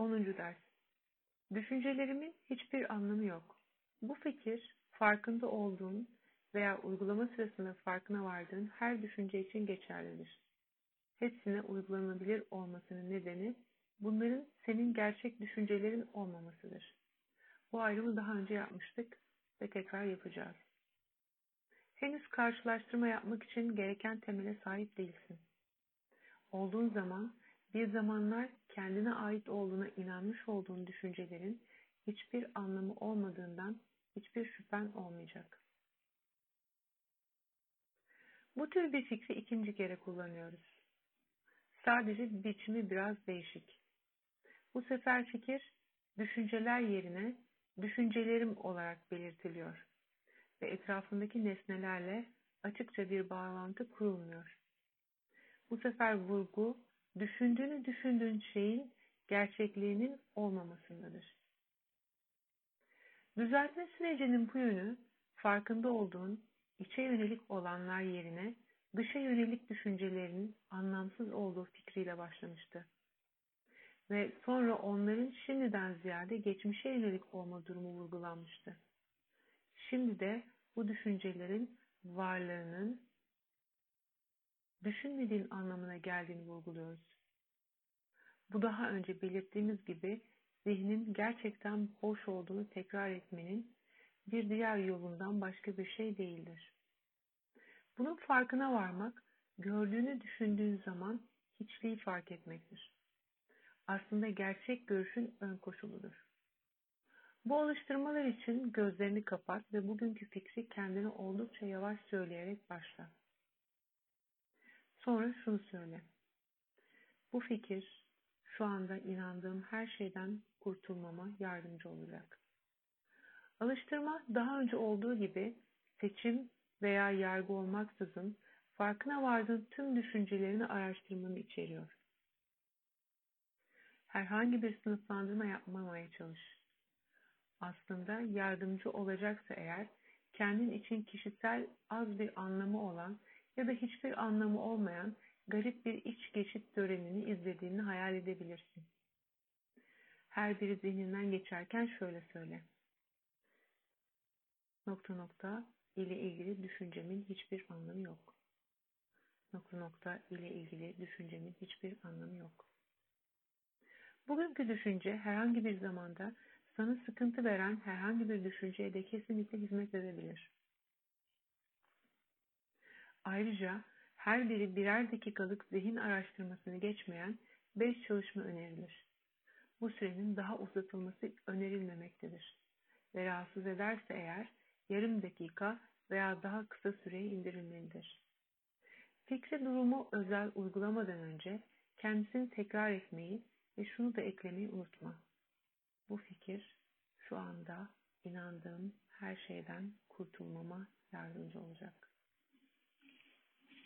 10. ders. Düşüncelerimin hiçbir anlamı yok. Bu fikir, farkında olduğun veya uygulama sırasında farkına vardığın her düşünce için geçerlidir. Hepsine uygulanabilir olmasının nedeni, bunların senin gerçek düşüncelerin olmamasıdır. Bu ayrımı daha önce yapmıştık ve tekrar yapacağız. Henüz karşılaştırma yapmak için gereken temele sahip değilsin. Olduğun zaman bir zamanlar kendine ait olduğuna inanmış olduğun düşüncelerin hiçbir anlamı olmadığından hiçbir şüphen olmayacak. Bu tür bir fikri ikinci kere kullanıyoruz. Sadece biçimi biraz değişik. Bu sefer fikir düşünceler yerine düşüncelerim olarak belirtiliyor ve etrafındaki nesnelerle açıkça bir bağlantı kurulmuyor. Bu sefer vurgu düşündüğünü düşündüğün şeyin gerçekliğinin olmamasındadır. Düzeltme sürecinin bu yönü farkında olduğun içe yönelik olanlar yerine dışa yönelik düşüncelerinin anlamsız olduğu fikriyle başlamıştı. Ve sonra onların şimdiden ziyade geçmişe yönelik olma durumu vurgulanmıştı. Şimdi de bu düşüncelerin varlığının düşünmediğin anlamına geldiğini vurguluyoruz. Bu daha önce belirttiğimiz gibi zihnin gerçekten boş olduğunu tekrar etmenin bir diğer yolundan başka bir şey değildir. Bunun farkına varmak, gördüğünü düşündüğün zaman hiçliği fark etmektir. Aslında gerçek görüşün ön koşuludur. Bu alıştırmalar için gözlerini kapat ve bugünkü fikri kendine oldukça yavaş söyleyerek başla. Sonra şunu söyle. Bu fikir şu anda inandığım her şeyden kurtulmama yardımcı olacak. Alıştırma daha önce olduğu gibi seçim veya yargı olmaksızın farkına vardığın tüm düşüncelerini araştırmanı içeriyor. Herhangi bir sınıflandırma yapmamaya çalış. Aslında yardımcı olacaksa eğer kendin için kişisel az bir anlamı olan ya da hiçbir anlamı olmayan garip bir iç geçit törenini izlediğini hayal edebilirsin. Her biri zihninden geçerken şöyle söyle. Nokta nokta ile ilgili düşüncemin hiçbir anlamı yok. Nokta nokta ile ilgili düşüncemin hiçbir anlamı yok. Bugünkü düşünce herhangi bir zamanda sana sıkıntı veren herhangi bir düşünceye de kesinlikle hizmet edebilir. Ayrıca her biri birer dakikalık zihin araştırmasını geçmeyen 5 çalışma önerilir. Bu sürenin daha uzatılması önerilmemektedir. Ve rahatsız ederse eğer yarım dakika veya daha kısa süreye indirilmelidir. Fikri durumu özel uygulamadan önce kendisini tekrar etmeyi ve şunu da eklemeyi unutma. Bu fikir şu anda inandığım her şeyden kurtulmama yardımcı olacak.